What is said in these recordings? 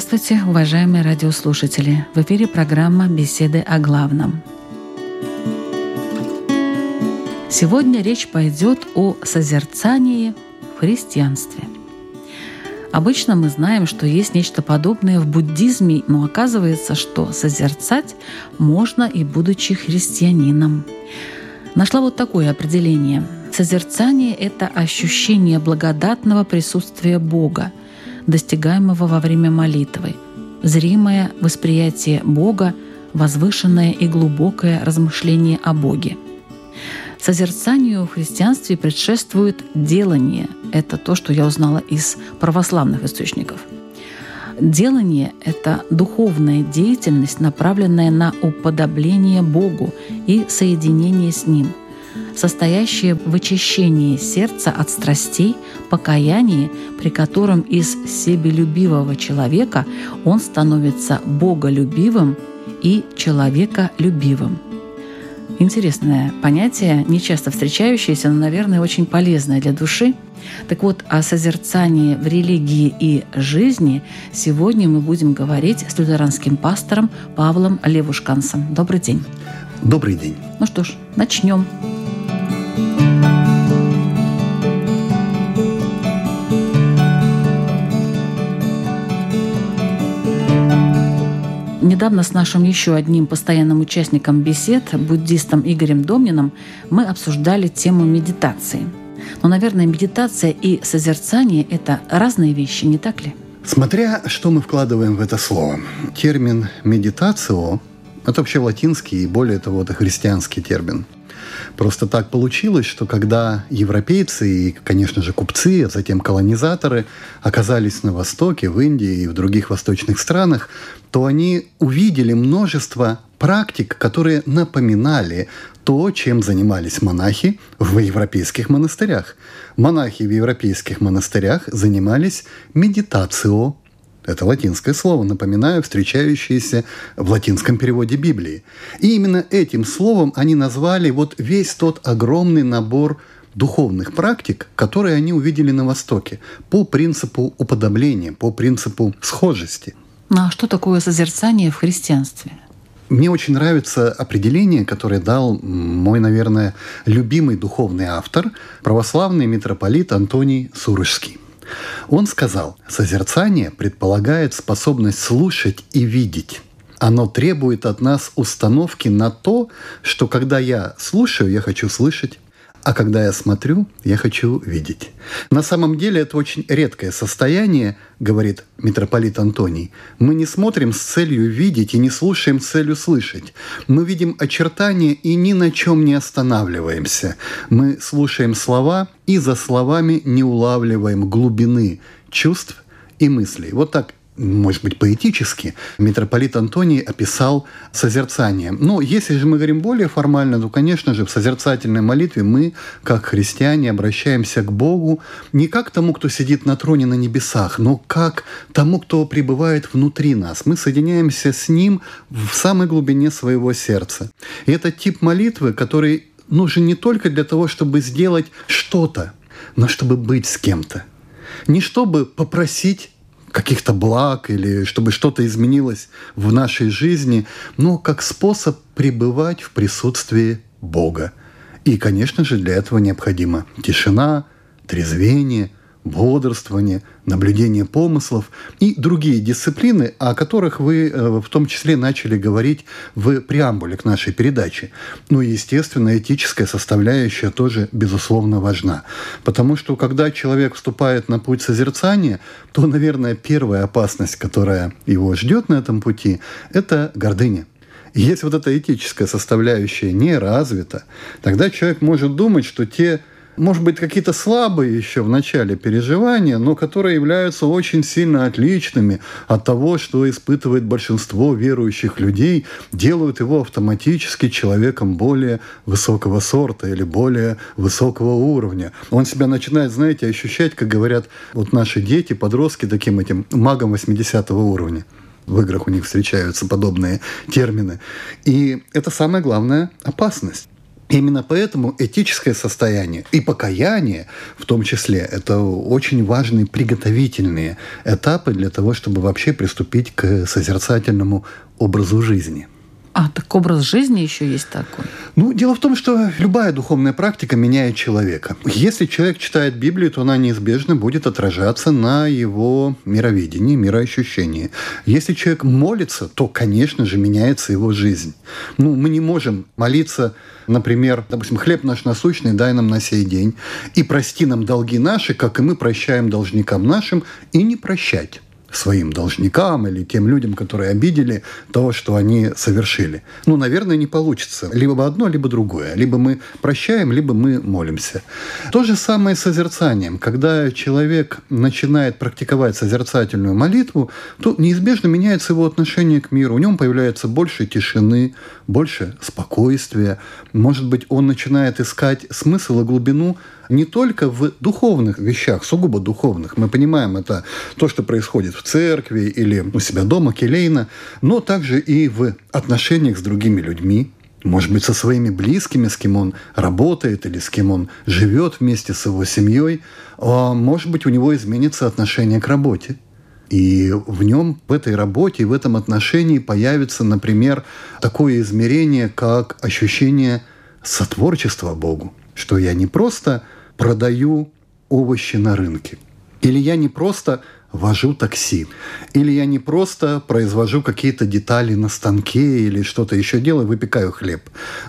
Здравствуйте, уважаемые радиослушатели! В эфире программа «Беседы о главном». Сегодня речь пойдет о созерцании в христианстве. Обычно мы знаем, что есть нечто подобное в буддизме, но оказывается, что созерцать можно и будучи христианином. Нашла вот такое определение. Созерцание – это ощущение благодатного присутствия Бога, достигаемого во время молитвы, зримое восприятие Бога, возвышенное и глубокое размышление о Боге – Созерцанию в христианстве предшествует делание. Это то, что я узнала из православных источников. Делание — это духовная деятельность, направленная на уподобление Богу и соединение с Ним, состоящее в очищении сердца от страстей, покаянии, при котором из себелюбивого человека он становится боголюбивым и человеколюбивым — Интересное понятие, не часто встречающееся, но, наверное, очень полезное для души. Так вот, о созерцании в религии и жизни сегодня мы будем говорить с лютеранским пастором Павлом Левушкансом. Добрый день. Добрый день. Ну что ж, начнем. Недавно с нашим еще одним постоянным участником бесед, буддистом Игорем Домниным, мы обсуждали тему медитации. Но, наверное, медитация и созерцание – это разные вещи, не так ли? Смотря, что мы вкладываем в это слово. Термин «медитацио» – это вообще латинский и, более того, это христианский термин – Просто так получилось, что когда европейцы и, конечно же, купцы, а затем колонизаторы оказались на Востоке, в Индии и в других восточных странах, то они увидели множество практик, которые напоминали то, чем занимались монахи в европейских монастырях. Монахи в европейских монастырях занимались медитацией это латинское слово, напоминаю, встречающееся в латинском переводе Библии. И именно этим словом они назвали вот весь тот огромный набор духовных практик, которые они увидели на Востоке по принципу уподобления, по принципу схожести. Ну а что такое созерцание в христианстве? Мне очень нравится определение, которое дал мой, наверное, любимый духовный автор, православный митрополит Антоний Сурожский. Он сказал, созерцание предполагает способность слушать и видеть. Оно требует от нас установки на то, что когда я слушаю, я хочу слышать, а когда я смотрю, я хочу видеть. На самом деле это очень редкое состояние, говорит митрополит Антоний. Мы не смотрим с целью видеть и не слушаем с целью слышать. Мы видим очертания и ни на чем не останавливаемся. Мы слушаем слова и за словами не улавливаем глубины чувств и мыслей. Вот так может быть, поэтически, митрополит Антоний описал созерцание. Но если же мы говорим более формально, то, конечно же, в созерцательной молитве мы, как христиане, обращаемся к Богу не как тому, кто сидит на троне на небесах, но как тому, кто пребывает внутри нас. Мы соединяемся с Ним в самой глубине своего сердца. И это тип молитвы, который нужен не только для того, чтобы сделать что-то, но чтобы быть с кем-то. Не чтобы попросить каких-то благ или чтобы что-то изменилось в нашей жизни, но как способ пребывать в присутствии Бога. И, конечно же, для этого необходима тишина, трезвение – бодрствование, наблюдение помыслов и другие дисциплины, о которых вы э, в том числе начали говорить в преамбуле к нашей передаче. Ну и, естественно, этическая составляющая тоже, безусловно, важна. Потому что, когда человек вступает на путь созерцания, то, наверное, первая опасность, которая его ждет на этом пути, это гордыня. Если вот эта этическая составляющая не развита, тогда человек может думать, что те может быть, какие-то слабые еще в начале переживания, но которые являются очень сильно отличными от того, что испытывает большинство верующих людей, делают его автоматически человеком более высокого сорта или более высокого уровня. Он себя начинает, знаете, ощущать, как говорят вот наши дети, подростки, таким этим магом 80 уровня в играх у них встречаются подобные термины. И это самая главная опасность. Именно поэтому этическое состояние и покаяние, в том числе, это очень важные приготовительные этапы для того, чтобы вообще приступить к созерцательному образу жизни – а, так образ жизни еще есть такой? Ну, дело в том, что любая духовная практика меняет человека. Если человек читает Библию, то она неизбежно будет отражаться на его мировидении, мироощущении. Если человек молится, то, конечно же, меняется его жизнь. Ну, мы не можем молиться, например, допустим, «Хлеб наш насущный дай нам на сей день, и прости нам долги наши, как и мы прощаем должникам нашим, и не прощать» своим должникам или тем людям, которые обидели то, что они совершили. Ну, наверное, не получится. Либо одно, либо другое. Либо мы прощаем, либо мы молимся. То же самое с созерцанием. Когда человек начинает практиковать созерцательную молитву, то неизбежно меняется его отношение к миру. У него появляется больше тишины, больше спокойствия. Может быть, он начинает искать смысл и глубину не только в духовных вещах, сугубо духовных. Мы понимаем, это то, что происходит в церкви или у себя дома, келейно, но также и в отношениях с другими людьми, может быть, со своими близкими, с кем он работает или с кем он живет вместе с его семьей, а может быть, у него изменится отношение к работе. И в нем, в этой работе, в этом отношении появится, например, такое измерение, как ощущение сотворчества Богу, что я не просто продаю овощи на рынке. Или я не просто вожу такси. Или я не просто произвожу какие-то детали на станке или что-то еще делаю, выпекаю хлеб.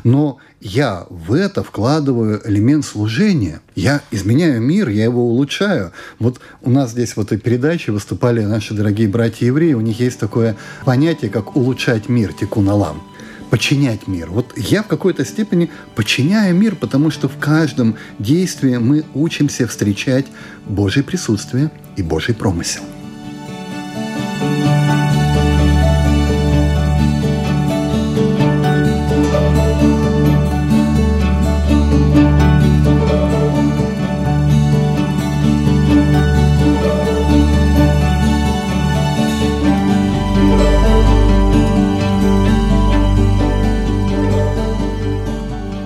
Но я в это вкладываю элемент служения. Я изменяю мир, я его улучшаю. Вот у нас здесь в этой передаче выступали наши дорогие братья-евреи. У них есть такое понятие, как улучшать мир, тикун алам подчинять мир. Вот я в какой-то степени подчиняю мир, потому что в каждом действии мы учимся встречать Божье присутствие и Божий промысел.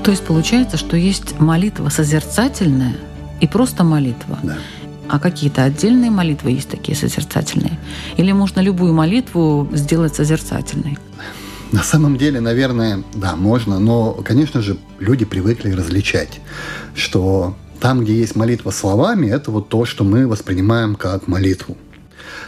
То есть получается, что есть молитва созерцательная и просто молитва. Да. А какие-то отдельные молитвы есть такие созерцательные? Или можно любую молитву сделать созерцательной? На самом деле, наверное, да, можно, но, конечно же, люди привыкли различать, что там, где есть молитва словами, это вот то, что мы воспринимаем как молитву.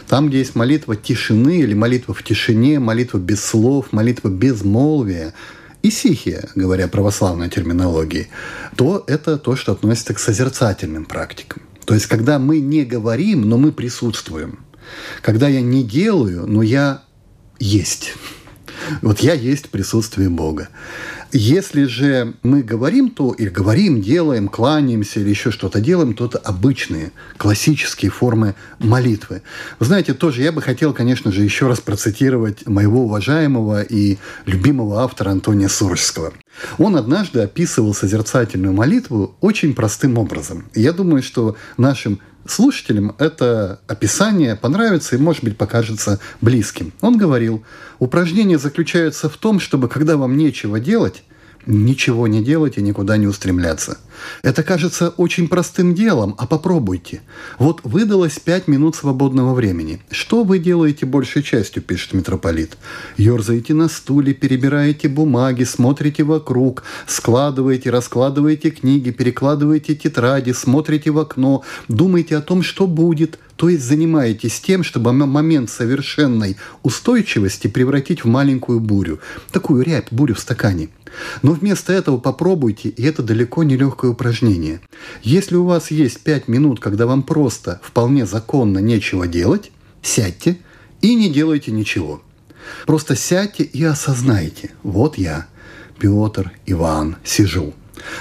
Там, где есть молитва тишины или молитва в тишине, молитва без слов, молитва без молвия, исихия, говоря православной терминологией, то это то, что относится к созерцательным практикам. То есть, когда мы не говорим, но мы присутствуем. Когда я не делаю, но я есть. Вот я есть присутствие Бога. Если же мы говорим, то или говорим, делаем, кланяемся или еще что-то делаем, то это обычные классические формы молитвы. Вы знаете, тоже я бы хотел, конечно же, еще раз процитировать моего уважаемого и любимого автора Антония Сурожского. Он однажды описывал созерцательную молитву очень простым образом. я думаю, что нашим слушателям это описание понравится и, может быть, покажется близким. Он говорил, упражнение заключается в том, чтобы, когда вам нечего делать, ничего не делать и никуда не устремляться. Это кажется очень простым делом, а попробуйте. Вот выдалось пять минут свободного времени. Что вы делаете большей частью, пишет митрополит? Ёрзаете на стуле, перебираете бумаги, смотрите вокруг, складываете, раскладываете книги, перекладываете тетради, смотрите в окно, думаете о том, что будет – то есть занимаетесь тем, чтобы момент совершенной устойчивости превратить в маленькую бурю. Такую рябь, бурю в стакане. Но вместо этого попробуйте, и это далеко не легкое упражнение. Если у вас есть пять минут, когда вам просто, вполне законно нечего делать, сядьте и не делайте ничего. Просто сядьте и осознайте. Вот я, Петр, Иван, сижу.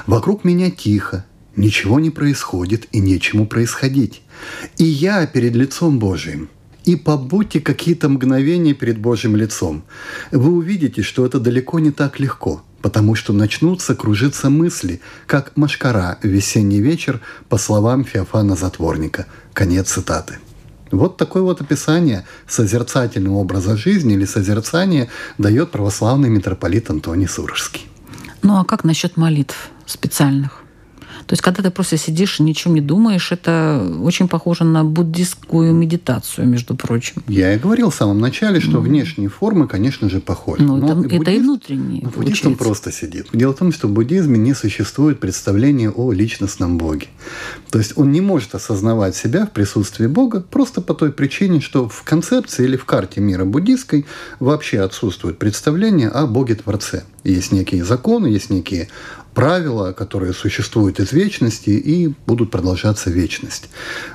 Вокруг меня тихо, ничего не происходит и нечему происходить. И я перед лицом Божиим. И побудьте какие-то мгновения перед Божьим лицом. Вы увидите, что это далеко не так легко, потому что начнутся кружиться мысли, как машкара в весенний вечер, по словам Феофана Затворника. Конец цитаты. Вот такое вот описание созерцательного образа жизни или созерцания дает православный митрополит Антоний Сурожский. Ну а как насчет молитв специальных? То есть, когда ты просто сидишь и ничего не думаешь, это очень похоже на буддистскую медитацию, между прочим. Я и говорил в самом начале, что mm. внешние формы, конечно же, похожи. Ну, это, буддист, это и внутренние. Ну, буддист он просто сидит. Дело в том, что в буддизме не существует представления о личностном Боге. То есть он не может осознавать себя в присутствии Бога просто по той причине, что в концепции или в карте мира буддистской вообще отсутствует представление о Боге-творце. Есть некие законы, есть некие правила, которые существуют из вечности и будут продолжаться вечность.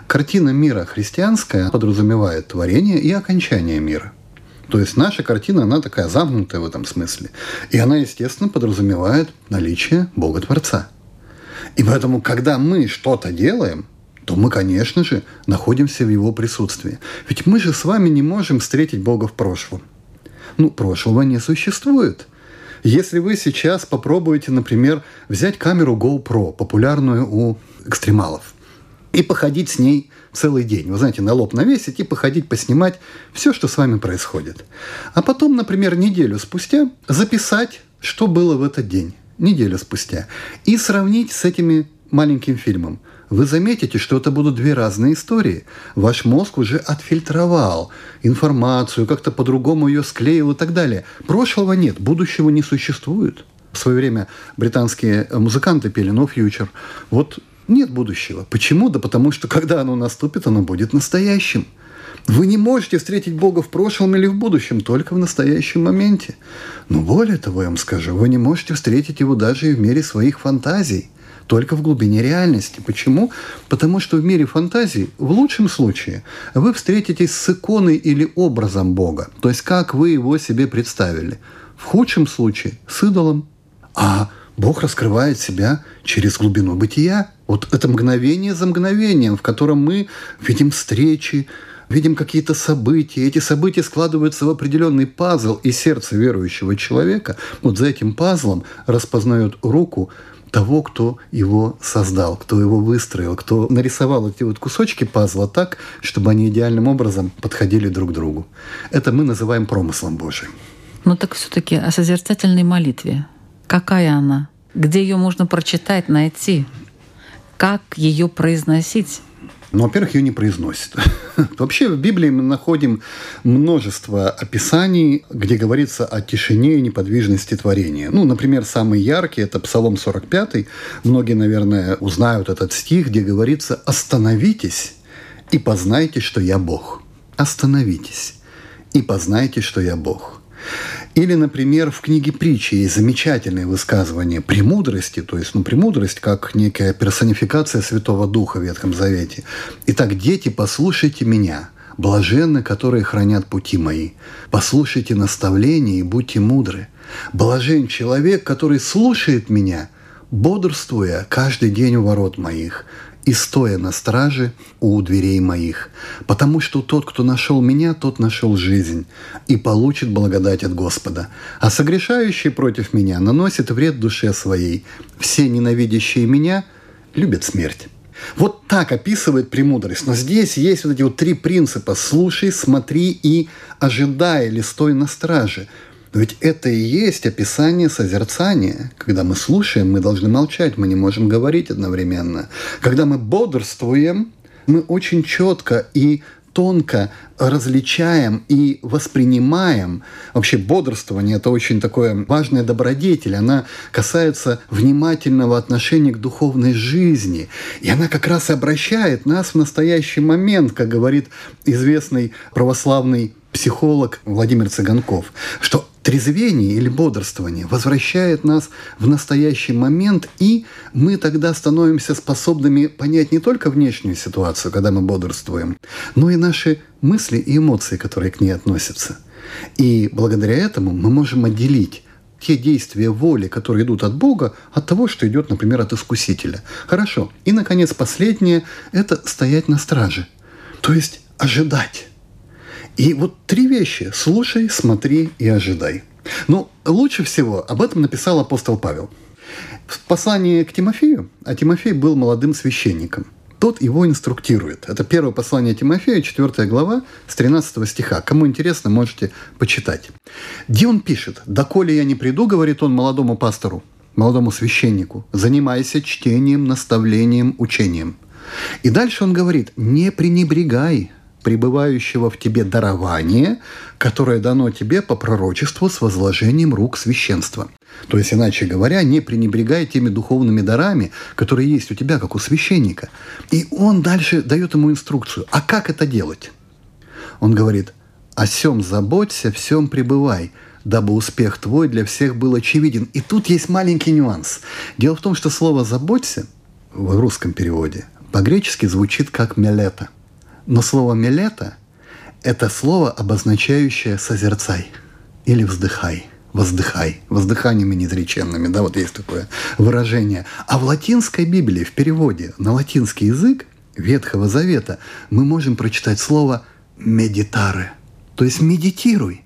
Картина мира христианская подразумевает творение и окончание мира. То есть наша картина, она такая замкнутая в этом смысле. И она, естественно, подразумевает наличие Бога-творца. И поэтому, когда мы что-то делаем, то мы, конечно же, находимся в его присутствии. Ведь мы же с вами не можем встретить Бога в прошлом. Ну, прошлого не существует. Если вы сейчас попробуете, например, взять камеру GoPro, популярную у экстремалов, и походить с ней целый день. Вы знаете, на лоб навесить и походить, поснимать все, что с вами происходит. А потом, например, неделю спустя записать, что было в этот день. Неделю спустя. И сравнить с этими маленьким фильмом вы заметите, что это будут две разные истории. Ваш мозг уже отфильтровал информацию, как-то по-другому ее склеил и так далее. Прошлого нет, будущего не существует. В свое время британские музыканты пели «No Future». Вот нет будущего. Почему? Да потому что, когда оно наступит, оно будет настоящим. Вы не можете встретить Бога в прошлом или в будущем, только в настоящем моменте. Но более того, я вам скажу, вы не можете встретить его даже и в мире своих фантазий – только в глубине реальности. Почему? Потому что в мире фантазий, в лучшем случае, вы встретитесь с иконой или образом Бога, то есть как вы его себе представили. В худшем случае с идолом. А Бог раскрывает себя через глубину бытия. Вот это мгновение за мгновением, в котором мы видим встречи, видим какие-то события. Эти события складываются в определенный пазл, и сердце верующего человека вот за этим пазлом распознает руку того, кто его создал, кто его выстроил, кто нарисовал эти вот кусочки пазла так, чтобы они идеальным образом подходили друг к другу. Это мы называем промыслом Божиим. Ну так все-таки о созерцательной молитве. Какая она? Где ее можно прочитать, найти? Как ее произносить? Ну, во-первых, ее не произносит. Вообще в Библии мы находим множество описаний, где говорится о тишине и неподвижности творения. Ну, например, самый яркий – это Псалом 45. Многие, наверное, узнают этот стих, где говорится «Остановитесь и познайте, что я Бог». Остановитесь и познайте, что я Бог. Или, например, в книге притчи есть замечательное высказывание «премудрости», то есть, ну, премудрость как некая персонификация Святого Духа в Ветхом Завете. «Итак, дети, послушайте меня, блаженны, которые хранят пути мои. Послушайте наставления и будьте мудры. Блажен человек, который слушает меня, бодрствуя каждый день у ворот моих и стоя на страже у дверей моих, потому что тот, кто нашел меня, тот нашел жизнь и получит благодать от Господа. А согрешающий против меня наносит вред душе своей. Все ненавидящие меня любят смерть. Вот так описывает премудрость. Но здесь есть вот эти вот три принципа. Слушай, смотри и ожидай или стой на страже. Но ведь это и есть описание созерцания. Когда мы слушаем, мы должны молчать, мы не можем говорить одновременно. Когда мы бодрствуем, мы очень четко и тонко различаем и воспринимаем. Вообще бодрствование – это очень такое важная добродетель. Она касается внимательного отношения к духовной жизни. И она как раз обращает нас в настоящий момент, как говорит известный православный психолог Владимир Цыганков, что трезвение или бодрствование возвращает нас в настоящий момент, и мы тогда становимся способными понять не только внешнюю ситуацию, когда мы бодрствуем, но и наши мысли и эмоции, которые к ней относятся. И благодаря этому мы можем отделить те действия воли, которые идут от Бога, от того, что идет, например, от Искусителя. Хорошо. И, наконец, последнее – это стоять на страже. То есть ожидать. И вот три вещи – слушай, смотри и ожидай. Но лучше всего об этом написал апостол Павел. В послании к Тимофею, а Тимофей был молодым священником – тот его инструктирует. Это первое послание Тимофея, 4 глава, с 13 стиха. Кому интересно, можете почитать. Где он пишет? «Доколе я не приду, — говорит он молодому пастору, молодому священнику, — занимайся чтением, наставлением, учением». И дальше он говорит, не пренебрегай пребывающего в тебе дарование, которое дано тебе по пророчеству с возложением рук священства. То есть, иначе говоря, не пренебрегай теми духовными дарами, которые есть у тебя, как у священника. И он дальше дает ему инструкцию. А как это делать? Он говорит, о всем заботься, всем пребывай, дабы успех твой для всех был очевиден. И тут есть маленький нюанс. Дело в том, что слово «заботься» в русском переводе по-гречески звучит как «мелета». Но слово «мелета» – это слово, обозначающее «созерцай» или «вздыхай» воздыхай, воздыханиями незреченными, да, вот есть такое выражение. А в латинской Библии, в переводе на латинский язык Ветхого Завета мы можем прочитать слово «медитаре», то есть «медитируй»,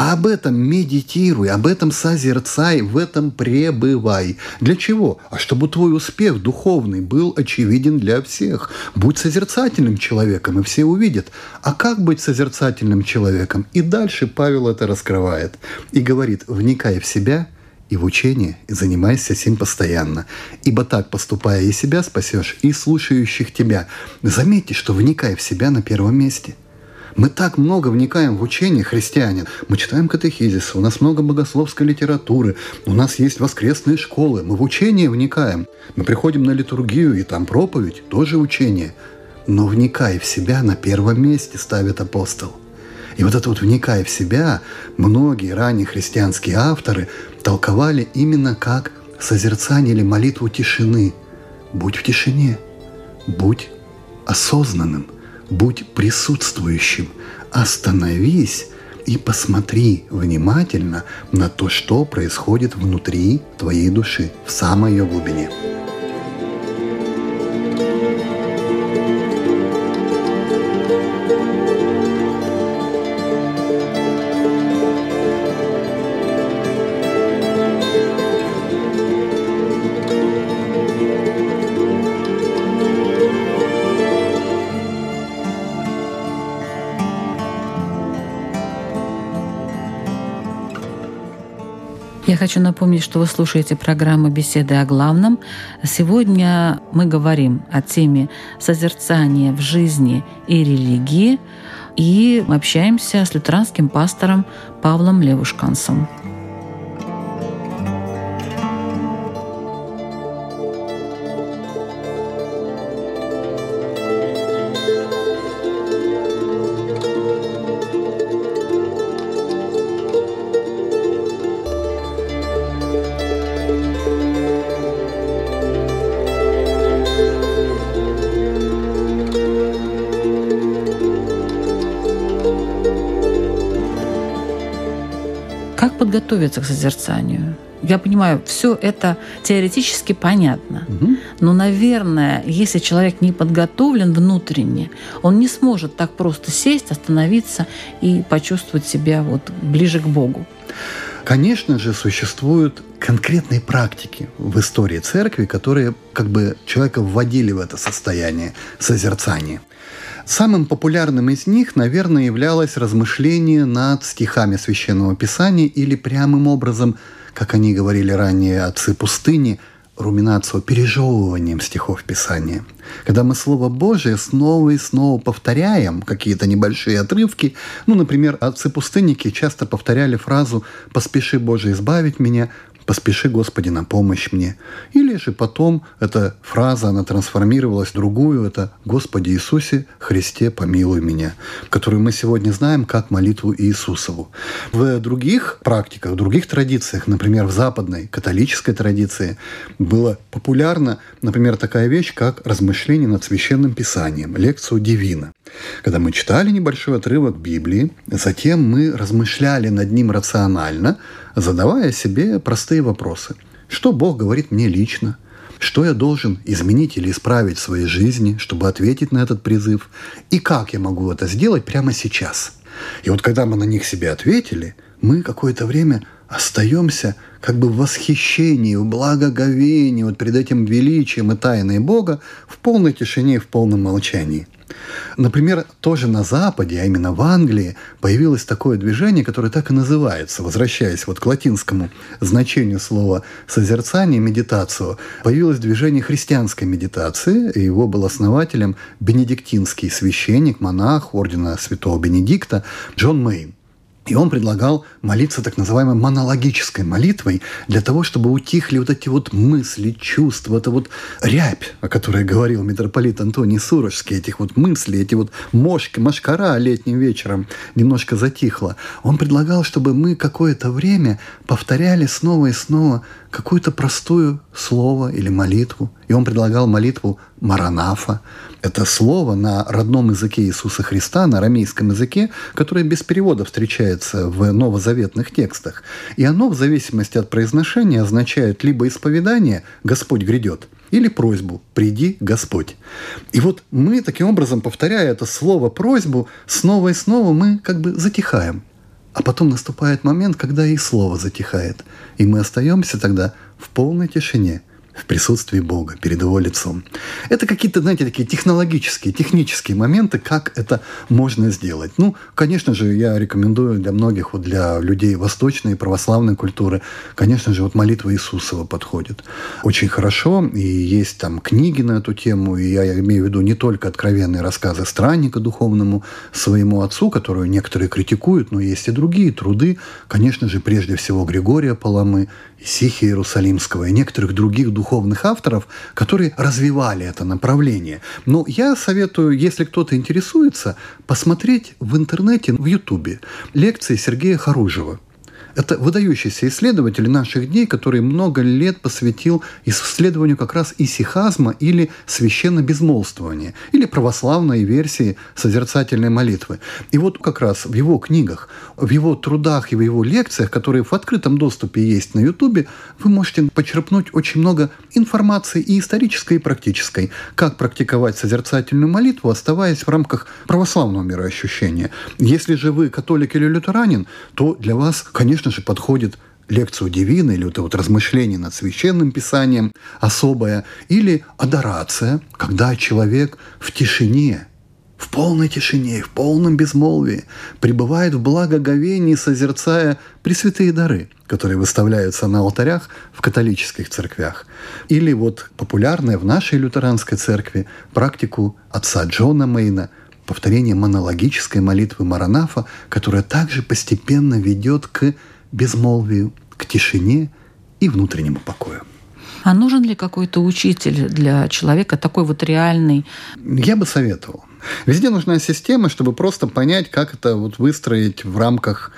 а об этом медитируй, об этом созерцай, в этом пребывай. Для чего? А чтобы твой успех духовный был очевиден для всех. Будь созерцательным человеком, и все увидят. А как быть созерцательным человеком? И дальше Павел это раскрывает. И говорит, вникай в себя и в учение, и занимайся сим постоянно. Ибо так, поступая, и себя спасешь, и слушающих тебя. Заметьте, что вникай в себя на первом месте – мы так много вникаем в учение христианин. Мы читаем катехизис, у нас много богословской литературы, у нас есть воскресные школы. Мы в учение вникаем. Мы приходим на литургию, и там проповедь, тоже учение. Но вникай в себя на первом месте, ставит апостол. И вот это вот «вникай в себя» многие ранние христианские авторы толковали именно как созерцание или молитву тишины. Будь в тишине, будь осознанным – будь присутствующим, остановись и посмотри внимательно на то, что происходит внутри твоей души, в самой ее глубине. Хочу напомнить, что вы слушаете программу «Беседы о главном». Сегодня мы говорим о теме созерцания в жизни и религии и общаемся с лютеранским пастором Павлом Левушкансом. Подготовиться к созерцанию. Я понимаю, все это теоретически понятно. Угу. Но, наверное, если человек не подготовлен внутренне, он не сможет так просто сесть, остановиться и почувствовать себя вот ближе к Богу. Конечно же, существуют конкретные практики в истории церкви, которые как бы человека вводили в это состояние созерцания. Самым популярным из них, наверное, являлось размышление над стихами Священного Писания или прямым образом, как они говорили ранее, отцы пустыни, руминацию, пережевыванием стихов Писания. Когда мы Слово Божие снова и снова повторяем какие-то небольшие отрывки, ну, например, отцы-пустынники часто повторяли фразу «Поспеши, Боже, избавить меня», «Поспеши, Господи, на помощь мне». Или же потом эта фраза, она трансформировалась в другую, это «Господи Иисусе, Христе, помилуй меня», которую мы сегодня знаем как молитву Иисусову. В других практиках, в других традициях, например, в западной католической традиции, было популярно, например, такая вещь, как размышление над Священным Писанием, лекцию Дивина. Когда мы читали небольшой отрывок Библии, затем мы размышляли над ним рационально, задавая себе простые вопросы. Что Бог говорит мне лично? Что я должен изменить или исправить в своей жизни, чтобы ответить на этот призыв? И как я могу это сделать прямо сейчас? И вот когда мы на них себе ответили, мы какое-то время остаемся как бы в восхищении, в благоговении вот перед этим величием и тайной Бога в полной тишине и в полном молчании. Например, тоже на Западе, а именно в Англии, появилось такое движение, которое так и называется, возвращаясь вот к латинскому значению слова «созерцание», «медитацию», появилось движение христианской медитации, и его был основателем бенедиктинский священник, монах ордена святого Бенедикта Джон Мейн. И он предлагал молиться так называемой монологической молитвой для того, чтобы утихли вот эти вот мысли, чувства, это вот рябь, о которой говорил митрополит Антоний Сурожский, этих вот мыслей, эти вот мошки, машкара летним вечером немножко затихла. Он предлагал, чтобы мы какое-то время повторяли снова и снова какое-то простое слово или молитву. И он предлагал молитву «Маранафа». Это слово на родном языке Иисуса Христа, на арамейском языке, которое без перевода встречается в новозаветных текстах. И оно в зависимости от произношения означает либо исповедание «Господь грядет», или просьбу «Приди, Господь». И вот мы таким образом, повторяя это слово «просьбу», снова и снова мы как бы затихаем. А потом наступает момент, когда и слово затихает, и мы остаемся тогда в полной тишине – в присутствии Бога, перед Его лицом. Это какие-то, знаете, такие технологические, технические моменты, как это можно сделать. Ну, конечно же, я рекомендую для многих, вот для людей восточной православной культуры, конечно же, вот молитва Иисусова подходит очень хорошо, и есть там книги на эту тему, и я имею в виду не только откровенные рассказы странника духовному своему отцу, которую некоторые критикуют, но есть и другие труды, конечно же, прежде всего Григория Паламы, Исихия Иерусалимского и некоторых других духовных авторов, которые развивали это направление. Но я советую, если кто-то интересуется, посмотреть в интернете, в Ютубе лекции Сергея Харужева – это выдающийся исследователь наших дней, который много лет посвятил исследованию как раз исихазма или священно-безмолвствования, или православной версии созерцательной молитвы. И вот как раз в его книгах, в его трудах и в его лекциях, которые в открытом доступе есть на Ютубе, вы можете почерпнуть очень много информации и исторической, и практической, как практиковать созерцательную молитву, оставаясь в рамках православного мироощущения. Если же вы католик или лютеранин, то для вас, конечно, конечно же, подходит лекцию Дивина или вот это вот размышление над священным писанием особое, или адорация, когда человек в тишине, в полной тишине, в полном безмолвии пребывает в благоговении, созерцая пресвятые дары, которые выставляются на алтарях в католических церквях. Или вот популярная в нашей лютеранской церкви практику отца Джона Мейна – повторение монологической молитвы Маранафа, которая также постепенно ведет к безмолвию, к тишине и внутреннему покою. А нужен ли какой-то учитель для человека такой вот реальный? Я бы советовал. Везде нужна система, чтобы просто понять, как это вот выстроить в рамках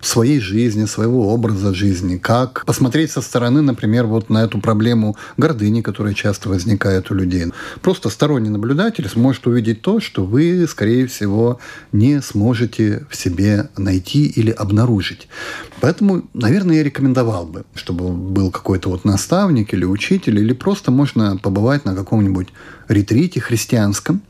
своей жизни, своего образа жизни, как посмотреть со стороны, например, вот на эту проблему гордыни, которая часто возникает у людей. Просто сторонний наблюдатель сможет увидеть то, что вы, скорее всего, не сможете в себе найти или обнаружить. Поэтому, наверное, я рекомендовал бы, чтобы был какой-то вот наставник или учитель, или просто можно побывать на каком-нибудь ретрите христианском,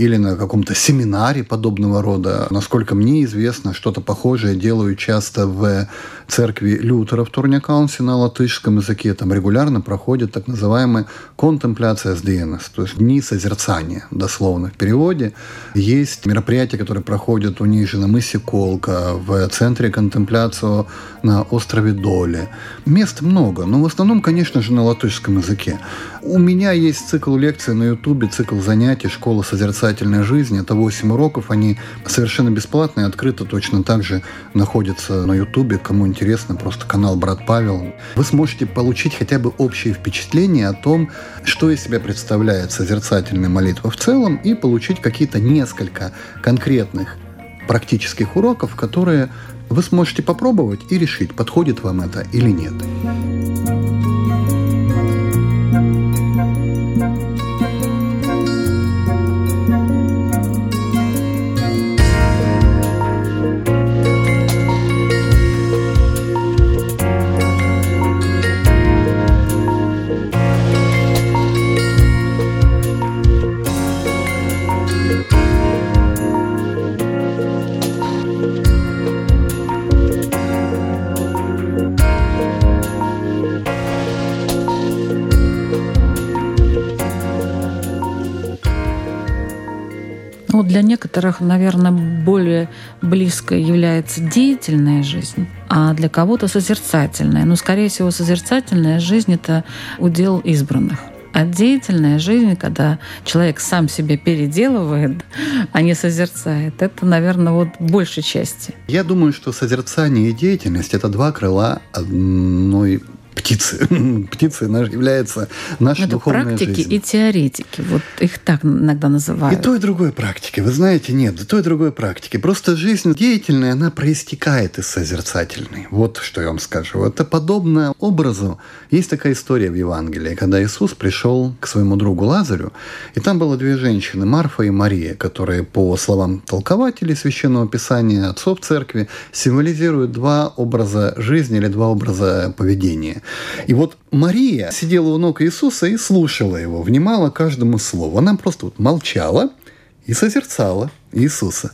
или на каком-то семинаре подобного рода. Насколько мне известно, что-то похожее делают часто в церкви Лютера в Турнякаунсе на латышском языке. Там регулярно проходит так называемая контемпляция с Диенес, то есть дни созерцания, дословно в переводе. Есть мероприятия, которые проходят у них же на мысе Колка, в центре контемпляции на острове Доле. Мест много, но в основном, конечно же, на латышском языке. У меня есть цикл лекций на Ютубе, цикл занятий «Школа созерцательной жизни». Это 8 уроков, они совершенно бесплатные, открыто точно так же находятся на Ютубе. Кому интересно, просто канал «Брат Павел». Вы сможете получить хотя бы общее впечатление о том, что из себя представляет созерцательная молитва в целом, и получить какие-то несколько конкретных практических уроков, которые вы сможете попробовать и решить, подходит вам это или нет. Некоторых, наверное, более близко является деятельная жизнь, а для кого-то созерцательная. Но, скорее всего, созерцательная жизнь – это удел избранных. А деятельная жизнь, когда человек сам себя переделывает, а не созерцает, это, наверное, вот большей части. Я думаю, что созерцание и деятельность – это два крыла одной птицы. птицы является наша Это духовная практики жизнь. и теоретики. Вот их так иногда называют. И то, и другое практики. Вы знаете, нет, и то, и другое практики. Просто жизнь деятельная, она проистекает из созерцательной. Вот что я вам скажу. Это подобно образу. Есть такая история в Евангелии, когда Иисус пришел к своему другу Лазарю, и там было две женщины, Марфа и Мария, которые, по словам толкователей Священного Писания, отцов церкви, символизируют два образа жизни или два образа поведения. И вот Мария сидела у ног Иисуса и слушала его, внимала каждому слову. Она просто вот молчала и созерцала Иисуса.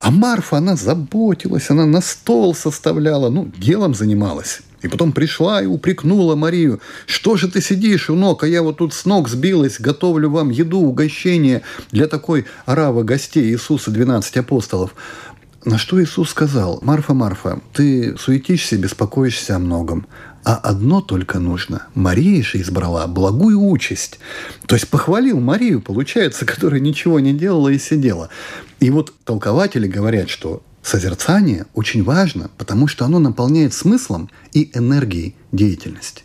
А Марфа, она заботилась, она на стол составляла, ну, делом занималась. И потом пришла и упрекнула Марию, что же ты сидишь у ног, а я вот тут с ног сбилась, готовлю вам еду, угощение для такой аравы гостей Иисуса, 12 апостолов. На что Иисус сказал, Марфа, Марфа, ты суетишься, беспокоишься о многом, а одно только нужно. Мария же избрала благую участь. То есть похвалил Марию, получается, которая ничего не делала и сидела. И вот толкователи говорят, что созерцание очень важно, потому что оно наполняет смыслом и энергией деятельности.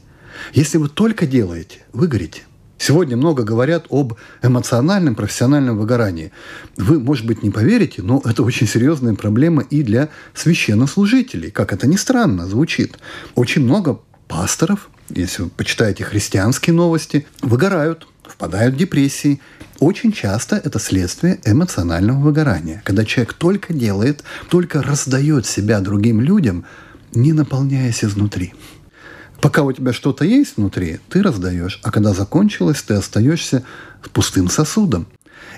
Если вы только делаете, вы горите. Сегодня много говорят об эмоциональном, профессиональном выгорании. Вы, может быть, не поверите, но это очень серьезная проблема и для священнослужителей. Как это ни странно звучит. Очень много пасторов, если вы почитаете христианские новости, выгорают, впадают в депрессии. Очень часто это следствие эмоционального выгорания, когда человек только делает, только раздает себя другим людям, не наполняясь изнутри. Пока у тебя что-то есть внутри, ты раздаешь, а когда закончилось, ты остаешься пустым сосудом.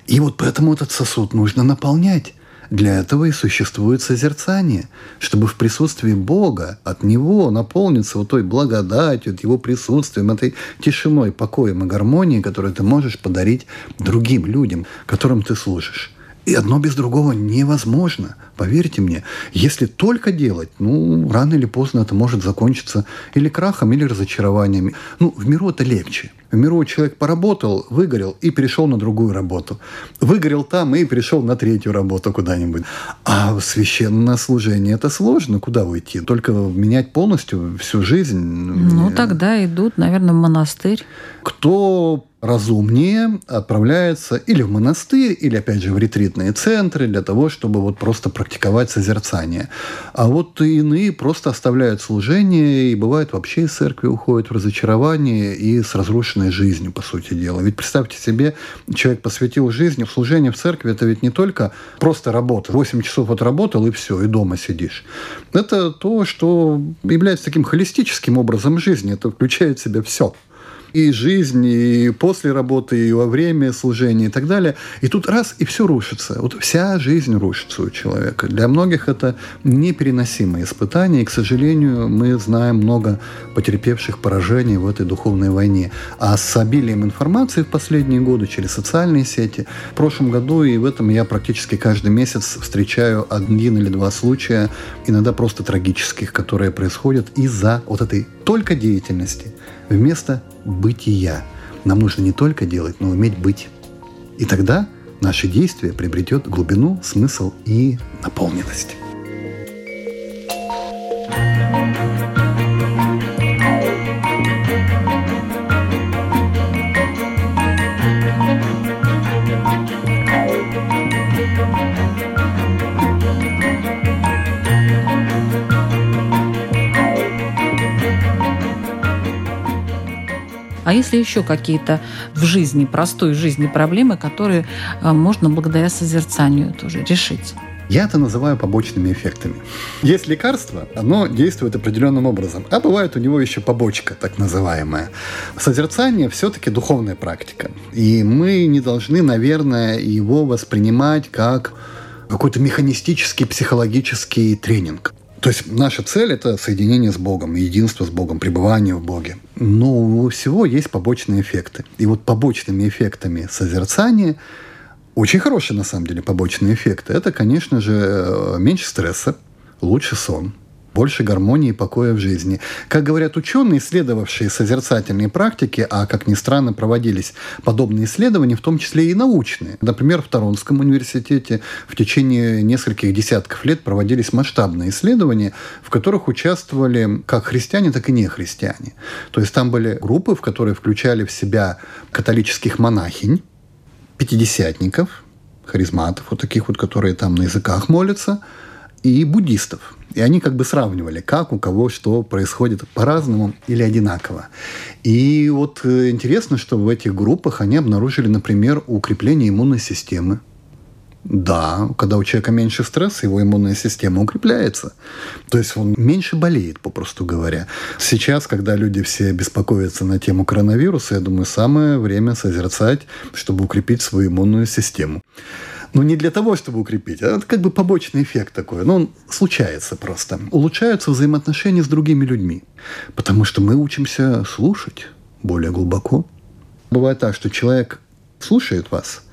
И вот поэтому этот сосуд нужно наполнять. Для этого и существует созерцание, чтобы в присутствии Бога от Него наполниться вот той благодатью, Его присутствием, этой тишиной, покоем и гармонией, которую ты можешь подарить другим людям, которым ты служишь. И одно без другого невозможно. Поверьте мне, если только делать, ну, рано или поздно это может закончиться или крахом, или разочарованиями. Ну, в миру это легче. В миру человек поработал, выгорел и перешел на другую работу. Выгорел там и перешел на третью работу куда-нибудь. А в священное служение это сложно. Куда уйти? Только менять полностью всю жизнь. Ну, тогда идут, наверное, в монастырь. Кто разумнее отправляется или в монастырь, или, опять же, в ретритные центры для того, чтобы вот просто практиковать созерцание. А вот иные просто оставляют служение и, бывает, вообще из церкви уходят в разочарование и с разрушенной жизнью, по сути дела. Ведь представьте себе, человек посвятил жизнь в служение в церкви, это ведь не только просто работа. 8 часов отработал и все, и дома сидишь. Это то, что является таким холистическим образом жизни. Это включает в себя все и жизнь, и после работы, и во время служения и так далее. И тут раз, и все рушится. Вот вся жизнь рушится у человека. Для многих это непереносимое испытание, и, к сожалению, мы знаем много потерпевших поражений в этой духовной войне. А с обилием информации в последние годы через социальные сети, в прошлом году и в этом я практически каждый месяц встречаю один или два случая, иногда просто трагических, которые происходят из-за вот этой только деятельности вместо бытия. Нам нужно не только делать, но уметь быть. И тогда наше действие приобретет глубину, смысл и наполненность. А если еще какие-то в жизни, простой жизни проблемы, которые э, можно благодаря созерцанию тоже решить? Я это называю побочными эффектами. Есть лекарство, оно действует определенным образом, а бывает у него еще побочка, так называемая. Созерцание все-таки духовная практика. И мы не должны, наверное, его воспринимать как какой-то механистический психологический тренинг. То есть наша цель – это соединение с Богом, единство с Богом, пребывание в Боге. Но у всего есть побочные эффекты. И вот побочными эффектами созерцания очень хорошие, на самом деле, побочные эффекты. Это, конечно же, э, меньше стресса, лучше сон, больше гармонии и покоя в жизни. Как говорят ученые, исследовавшие созерцательные практики, а, как ни странно, проводились подобные исследования, в том числе и научные. Например, в Торонском университете в течение нескольких десятков лет проводились масштабные исследования, в которых участвовали как христиане, так и нехристиане. То есть там были группы, в которые включали в себя католических монахинь, пятидесятников, харизматов, вот таких вот, которые там на языках молятся, и буддистов – и они как бы сравнивали, как у кого что происходит по-разному или одинаково. И вот э, интересно, что в этих группах они обнаружили, например, укрепление иммунной системы. Да, когда у человека меньше стресса, его иммунная система укрепляется. То есть он меньше болеет, попросту говоря. Сейчас, когда люди все беспокоятся на тему коронавируса, я думаю, самое время созерцать, чтобы укрепить свою иммунную систему. Но не для того, чтобы укрепить, а это как бы побочный эффект такой. Но он случается просто. Улучшаются взаимоотношения с другими людьми. Потому что мы учимся слушать более глубоко. Бывает так, что человек слушает вас,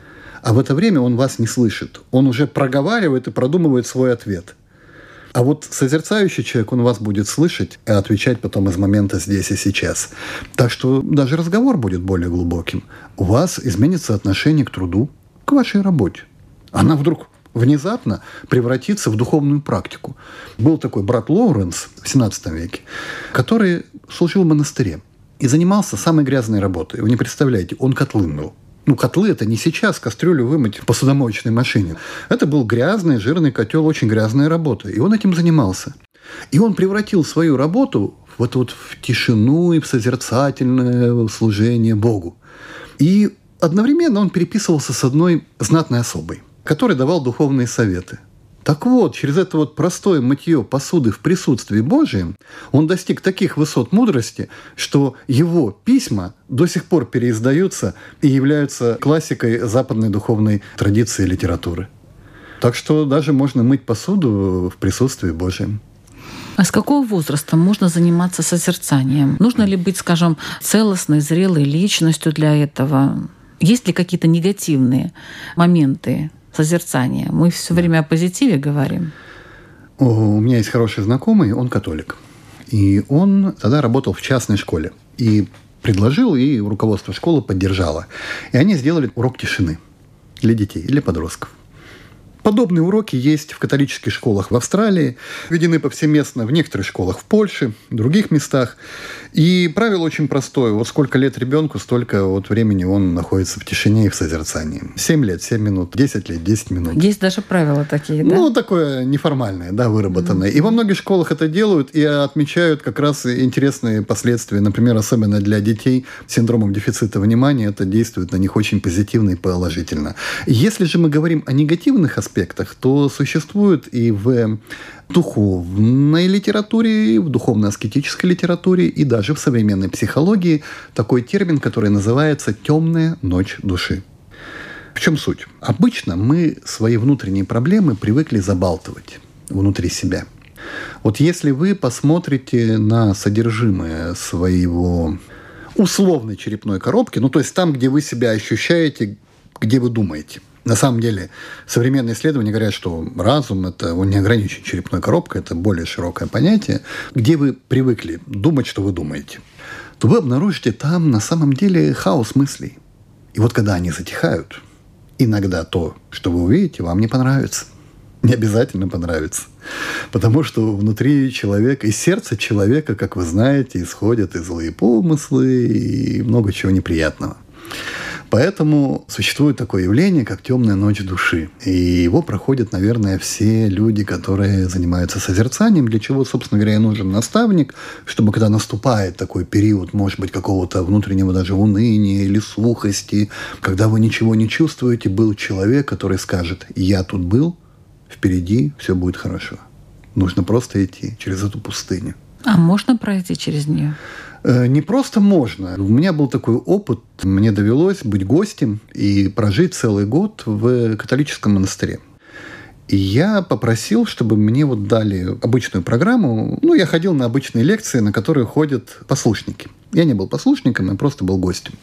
а в это время он вас не слышит. Он уже проговаривает и продумывает свой ответ. А вот созерцающий человек, он вас будет слышать и отвечать потом из момента здесь и сейчас. Так что даже разговор будет более глубоким. У вас изменится отношение к труду, к вашей работе она вдруг внезапно превратится в духовную практику. Был такой брат Лоуренс в 17 веке, который служил в монастыре и занимался самой грязной работой. Вы не представляете, он котлы мыл. Ну, котлы это не сейчас кастрюлю вымыть в посудомоечной машине. Это был грязный, жирный котел, очень грязная работа. И он этим занимался. И он превратил свою работу вот, вот в тишину и в созерцательное служение Богу. И одновременно он переписывался с одной знатной особой который давал духовные советы. Так вот, через это вот простое мытье посуды в присутствии Божьем он достиг таких высот мудрости, что его письма до сих пор переиздаются и являются классикой западной духовной традиции литературы. Так что даже можно мыть посуду в присутствии Божьем. А с какого возраста можно заниматься созерцанием? Нужно ли быть, скажем, целостной, зрелой личностью для этого? Есть ли какие-то негативные моменты созерцания. Мы все время о позитиве говорим. У меня есть хороший знакомый, он католик. И он тогда работал в частной школе. И предложил, и руководство школы поддержало. И они сделали урок тишины для детей, для подростков. Подобные уроки есть в католических школах в Австралии, введены повсеместно в некоторых школах в Польше, в других местах. И правило очень простое. Вот сколько лет ребенку, столько вот времени он находится в тишине и в созерцании. 7 лет, 7 минут, 10 лет, 10 минут. Есть даже правила такие, да? Ну, такое неформальное, да, выработанное. Mm-hmm. И во многих школах это делают и отмечают как раз интересные последствия. Например, особенно для детей с синдромом дефицита внимания, это действует на них очень позитивно и положительно. Если же мы говорим о негативных аспектах, аспектах, то существует и в духовной литературе, в духовно-аскетической литературе и даже в современной психологии такой термин, который называется «темная ночь души». В чем суть? Обычно мы свои внутренние проблемы привыкли забалтывать внутри себя. Вот если вы посмотрите на содержимое своего условной черепной коробки, ну то есть там, где вы себя ощущаете, где вы думаете, на самом деле, современные исследования говорят, что разум – это он не ограничен черепной коробкой, это более широкое понятие. Где вы привыкли думать, что вы думаете, то вы обнаружите там на самом деле хаос мыслей. И вот когда они затихают, иногда то, что вы увидите, вам не понравится. Не обязательно понравится. Потому что внутри человека, из сердца человека, как вы знаете, исходят и злые помыслы, и много чего неприятного. Поэтому существует такое явление, как темная ночь души. И его проходят, наверное, все люди, которые занимаются созерцанием, для чего, собственно говоря, и нужен наставник, чтобы когда наступает такой период, может быть, какого-то внутреннего даже уныния или сухости, когда вы ничего не чувствуете, был человек, который скажет, я тут был, впереди все будет хорошо. Нужно просто идти через эту пустыню. А можно пройти через нее? Э, не просто можно. У меня был такой опыт. Мне довелось быть гостем и прожить целый год в католическом монастыре. И я попросил, чтобы мне вот дали обычную программу. Ну, я ходил на обычные лекции, на которые ходят послушники. Я не был послушником, я просто был гостем.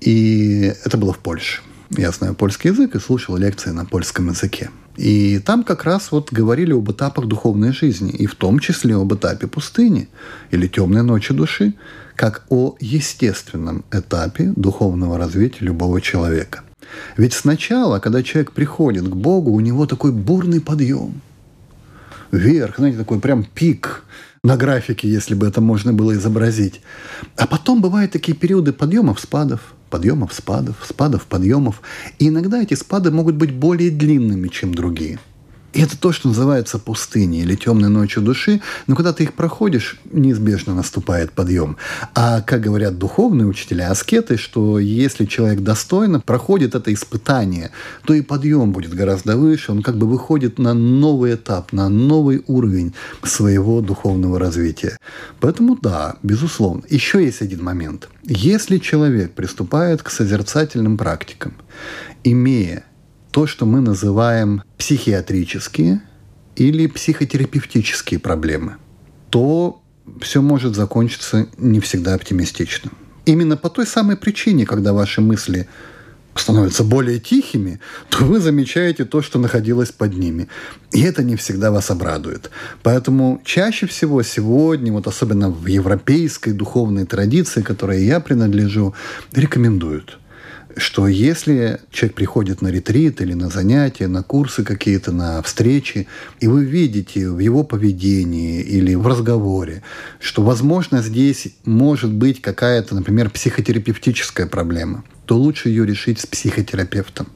И это было в Польше. Я знаю польский язык и слушал лекции на польском языке. И там как раз вот говорили об этапах духовной жизни, и в том числе об этапе пустыни или темной ночи души, как о естественном этапе духовного развития любого человека. Ведь сначала, когда человек приходит к Богу, у него такой бурный подъем. Вверх, знаете, такой прям пик на графике, если бы это можно было изобразить. А потом бывают такие периоды подъемов, спадов – подъемов, спадов, спадов, подъемов. И иногда эти спады могут быть более длинными, чем другие – и это то, что называется пустыней или темной ночью души, но когда ты их проходишь, неизбежно наступает подъем. А, как говорят духовные учителя, аскеты, что если человек достойно проходит это испытание, то и подъем будет гораздо выше, он как бы выходит на новый этап, на новый уровень своего духовного развития. Поэтому да, безусловно. Еще есть один момент. Если человек приступает к созерцательным практикам, имея то, что мы называем психиатрические или психотерапевтические проблемы, то все может закончиться не всегда оптимистично. Именно по той самой причине, когда ваши мысли становятся более тихими, то вы замечаете то, что находилось под ними. И это не всегда вас обрадует. Поэтому чаще всего сегодня, вот особенно в европейской духовной традиции, которой я принадлежу, рекомендуют что если человек приходит на ретрит или на занятия, на курсы какие-то, на встречи, и вы видите в его поведении или в разговоре, что, возможно, здесь может быть какая-то, например, психотерапевтическая проблема, то лучше ее решить с психотерапевтом,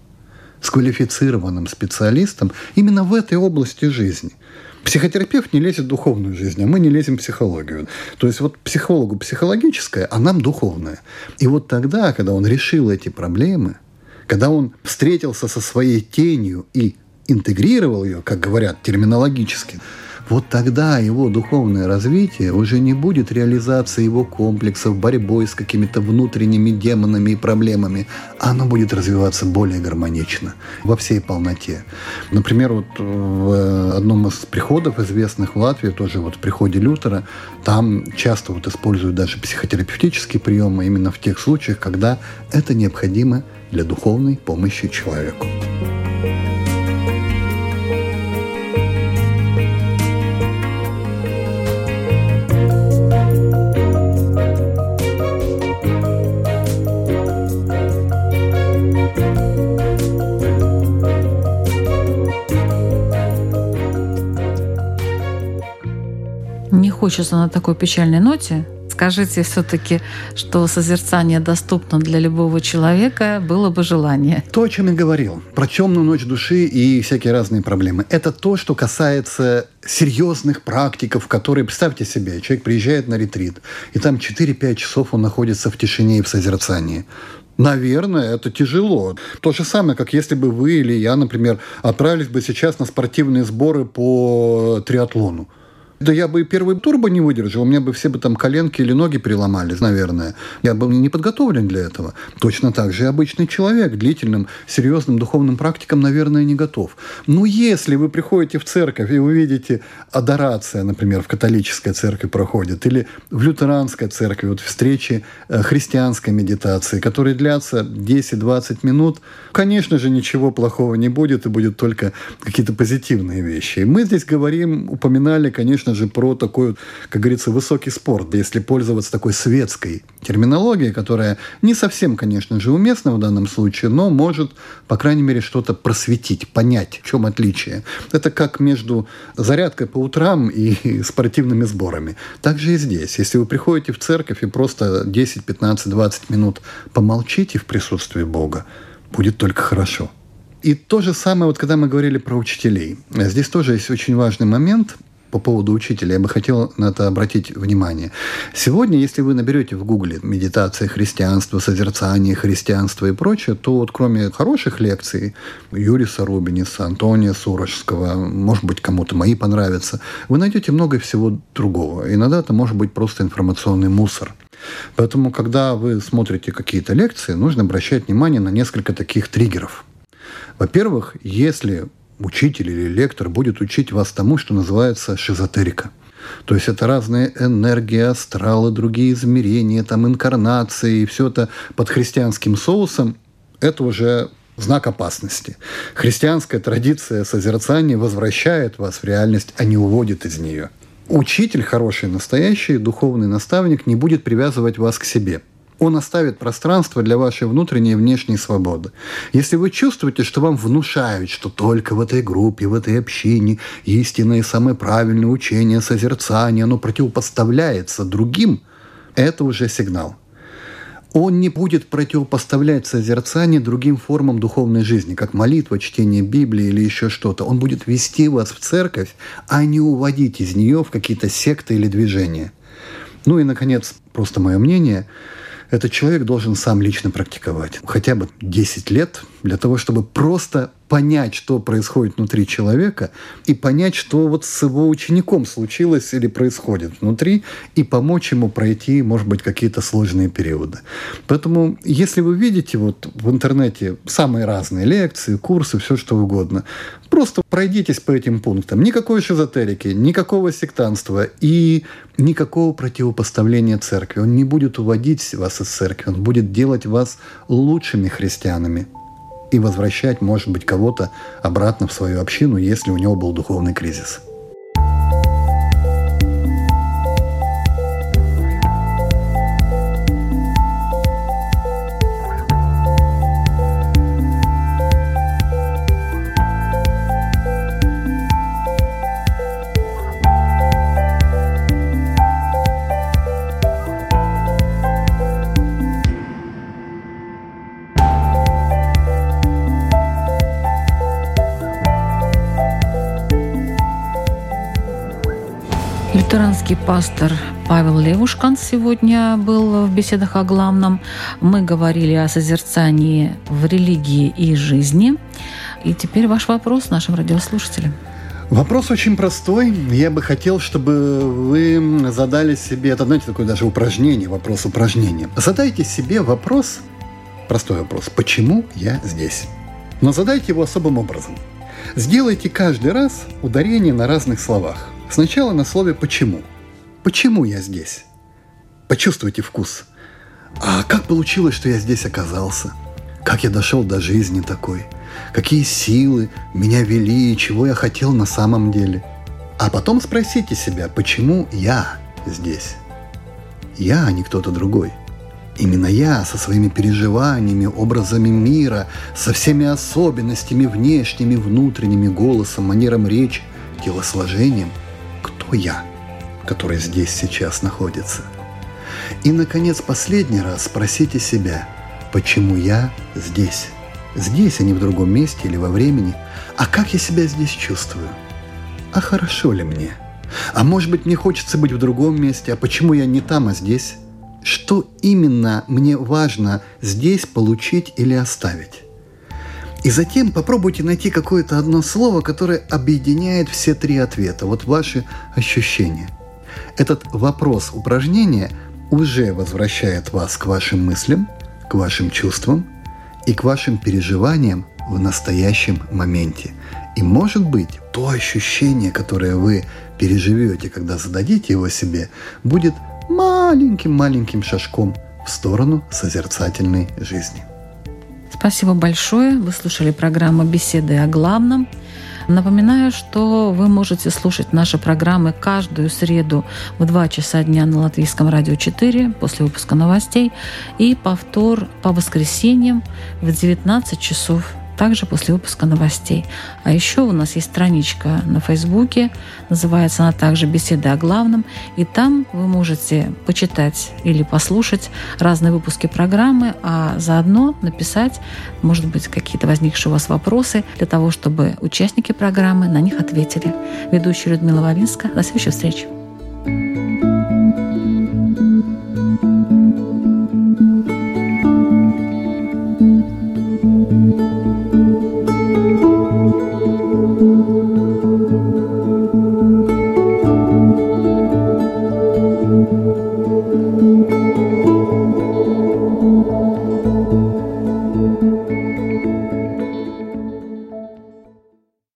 с квалифицированным специалистом именно в этой области жизни – Психотерапевт не лезет в духовную жизнь, а мы не лезем в психологию. То есть вот психологу психологическое, а нам духовное. И вот тогда, когда он решил эти проблемы, когда он встретился со своей тенью и интегрировал ее, как говорят терминологически, вот тогда его духовное развитие уже не будет реализацией его комплексов, борьбой с какими-то внутренними демонами и проблемами, оно будет развиваться более гармонично, во всей полноте. Например, вот в одном из приходов известных в Латвии, тоже вот в приходе Лютера, там часто вот используют даже психотерапевтические приемы именно в тех случаях, когда это необходимо для духовной помощи человеку. Хочется на такой печальной ноте. Скажите все-таки, что созерцание доступно для любого человека, было бы желание. То, о чем я говорил, про темную ночь души и всякие разные проблемы, это то, что касается серьезных практиков, которые, представьте себе, человек приезжает на ретрит, и там 4-5 часов он находится в тишине и в созерцании. Наверное, это тяжело. То же самое, как если бы вы или я, например, отправились бы сейчас на спортивные сборы по триатлону. Да я бы и первый турбо не выдержал, у меня бы все бы там коленки или ноги переломались, наверное. Я был не подготовлен для этого. Точно так же и обычный человек длительным, серьезным духовным практикам, наверное, не готов. Но если вы приходите в церковь и вы видите адорация, например, в католической церкви проходит, или в лютеранской церкви, вот встречи э, христианской медитации, которые длятся 10-20 минут, конечно же, ничего плохого не будет, и будет только какие-то позитивные вещи. Мы здесь говорим, упоминали, конечно же, про такой, как говорится, высокий спорт, если пользоваться такой светской терминологией, которая не совсем, конечно же, уместна в данном случае, но может, по крайней мере, что-то просветить, понять, в чем отличие. Это как между зарядкой по утрам и спортивными сборами. Так же и здесь. Если вы приходите в церковь и просто 10, 15, 20 минут помолчите в присутствии Бога, будет только хорошо. И то же самое, вот когда мы говорили про учителей. Здесь тоже есть очень важный момент – по поводу учителя, я бы хотел на это обратить внимание. Сегодня, если вы наберете в Гугле медитация христианства, созерцание христианства и прочее, то вот кроме хороших лекций Юриса Рубиниса, Антония Сурожского, может быть, кому-то мои понравятся, вы найдете много всего другого. Иногда это может быть просто информационный мусор. Поэтому, когда вы смотрите какие-то лекции, нужно обращать внимание на несколько таких триггеров. Во-первых, если учитель или лектор будет учить вас тому, что называется шизотерика. То есть это разные энергии, астралы, другие измерения, там инкарнации, и все это под христианским соусом. Это уже знак опасности. Христианская традиция созерцания возвращает вас в реальность, а не уводит из нее. Учитель хороший, настоящий, духовный наставник не будет привязывать вас к себе – он оставит пространство для вашей внутренней и внешней свободы. Если вы чувствуете, что вам внушают, что только в этой группе, в этой общине истинное и самое правильное учение, созерцание, оно противопоставляется другим, это уже сигнал. Он не будет противопоставлять созерцание другим формам духовной жизни, как молитва, чтение Библии или еще что-то. Он будет вести вас в церковь, а не уводить из нее в какие-то секты или движения. Ну и, наконец, просто мое мнение – этот человек должен сам лично практиковать. Хотя бы 10 лет для того, чтобы просто понять, что происходит внутри человека, и понять, что вот с его учеником случилось или происходит внутри, и помочь ему пройти, может быть, какие-то сложные периоды. Поэтому, если вы видите вот в интернете самые разные лекции, курсы, все что угодно, просто пройдитесь по этим пунктам. Никакой шизотерики, никакого сектанства и никакого противопоставления церкви. Он не будет уводить вас из церкви, он будет делать вас лучшими христианами и возвращать, может быть, кого-то обратно в свою общину, если у него был духовный кризис. Лютеранский пастор Павел Левушкан сегодня был в беседах о главном. Мы говорили о созерцании в религии и жизни. И теперь ваш вопрос нашим радиослушателям. Вопрос очень простой. Я бы хотел, чтобы вы задали себе, это, знаете, такое даже упражнение, вопрос упражнения. Задайте себе вопрос, простой вопрос, почему я здесь? Но задайте его особым образом. Сделайте каждый раз ударение на разных словах. Сначала на слове «почему». Почему я здесь? Почувствуйте вкус. А как получилось, что я здесь оказался? Как я дошел до жизни такой? Какие силы меня вели и чего я хотел на самом деле? А потом спросите себя, почему я здесь? Я, а не кто-то другой. Именно я со своими переживаниями, образами мира, со всеми особенностями внешними, внутренними, голосом, манером речи, телосложением – я, который здесь сейчас находится. И, наконец, последний раз спросите себя, почему я здесь? Здесь, а не в другом месте или во времени. А как я себя здесь чувствую? А хорошо ли мне? А может быть, мне хочется быть в другом месте, а почему я не там, а здесь? Что именно мне важно здесь получить или оставить? И затем попробуйте найти какое-то одно слово, которое объединяет все три ответа, вот ваши ощущения. Этот вопрос упражнения уже возвращает вас к вашим мыслям, к вашим чувствам и к вашим переживаниям в настоящем моменте. И может быть, то ощущение, которое вы переживете, когда зададите его себе, будет маленьким-маленьким шажком в сторону созерцательной жизни. Спасибо большое. Вы слушали программу «Беседы о главном». Напоминаю, что вы можете слушать наши программы каждую среду в 2 часа дня на Латвийском радио 4 после выпуска новостей и повтор по воскресеньям в 19 часов также после выпуска новостей. А еще у нас есть страничка на Фейсбуке, называется она также «Беседы о главном», и там вы можете почитать или послушать разные выпуски программы, а заодно написать, может быть, какие-то возникшие у вас вопросы для того, чтобы участники программы на них ответили. Ведущая Людмила Вавинска. До следующей встречи. thank you